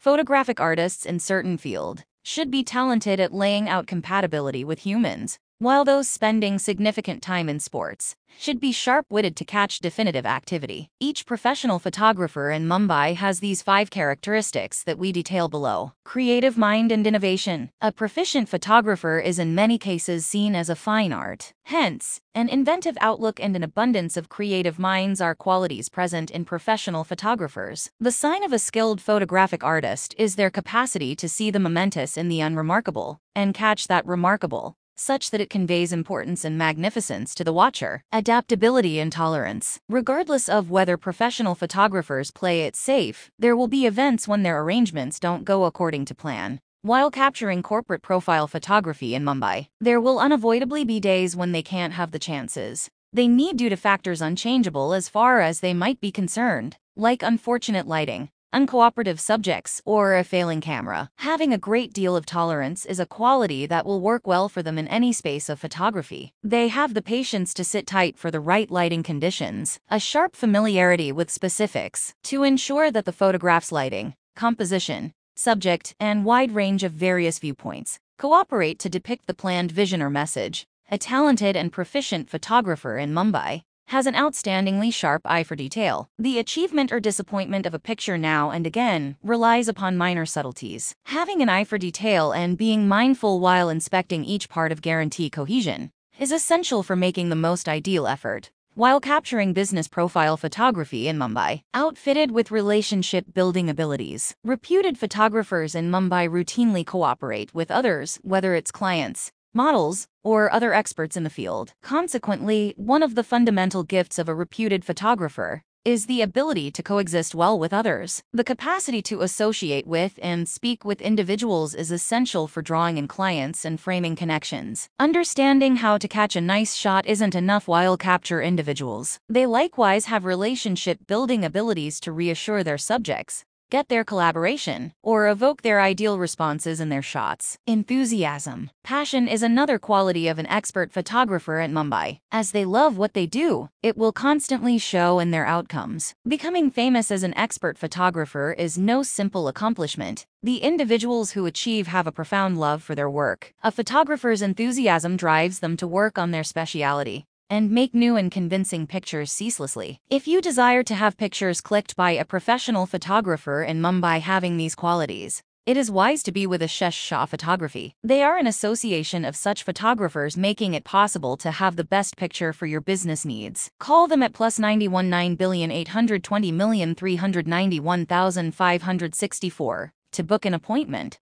photographic artists in certain field should be talented at laying out compatibility with humans, while those spending significant time in sports should be sharp witted to catch definitive activity. Each professional photographer in Mumbai has these five characteristics that we detail below creative mind and innovation. A proficient photographer is in many cases seen as a fine art. Hence, an inventive outlook and an abundance of creative minds are qualities present in professional photographers. The sign of a skilled photographic artist is their capacity to see the momentous in the unremarkable and catch that remarkable such that it conveys importance and magnificence to the watcher. Adaptability and tolerance. Regardless of whether professional photographers play it safe, there will be events when their arrangements don't go according to plan. While capturing corporate profile photography in Mumbai, there will unavoidably be days when they can't have the chances. They need due to factors unchangeable as far as they might be concerned, like unfortunate lighting, uncooperative subjects, or a failing camera. Having a great deal of tolerance is a quality that will work well for them in any space of photography. They have the patience to sit tight for the right lighting conditions, a sharp familiarity with specifics, to ensure that the photograph's lighting, composition, subject, and wide range of various viewpoints cooperate to depict the planned vision or message. A talented and proficient photographer in Mumbai has an outstandingly sharp eye for detail. The achievement or disappointment of a picture now and again relies upon minor subtleties. Having an eye for detail and being mindful while inspecting each part of guarantee cohesion is essential for making the most ideal effort. While capturing business profile photography in Mumbai, outfitted with relationship building abilities, reputed photographers in Mumbai routinely cooperate with others, whether it's clients, models, or other experts in the field. Consequently, one of the fundamental gifts of a reputed photographer is the ability to coexist well with others. The capacity to associate with and speak with individuals is essential for drawing in clients and framing connections. Understanding how to catch a nice shot isn't enough while capture individuals. They likewise have relationship building abilities to reassure their subjects, get their collaboration, or evoke their ideal responses in their shots. Enthusiasm. Passion is another quality of an expert photographer at Mumbai. As they love what they do, it will constantly show in their outcomes. Becoming famous as an expert photographer is no simple accomplishment. The individuals who achieve have a profound love for their work. A photographer's enthusiasm drives them to work on their speciality and make new and convincing pictures ceaselessly. If you desire to have pictures clicked by a professional photographer in Mumbai having these qualities, it is wise to be with Ashesh Shah Photography. They are an association of such photographers making it possible to have the best picture for your business needs. Call them at plus 919 billion 820 million 391,564 to book an appointment.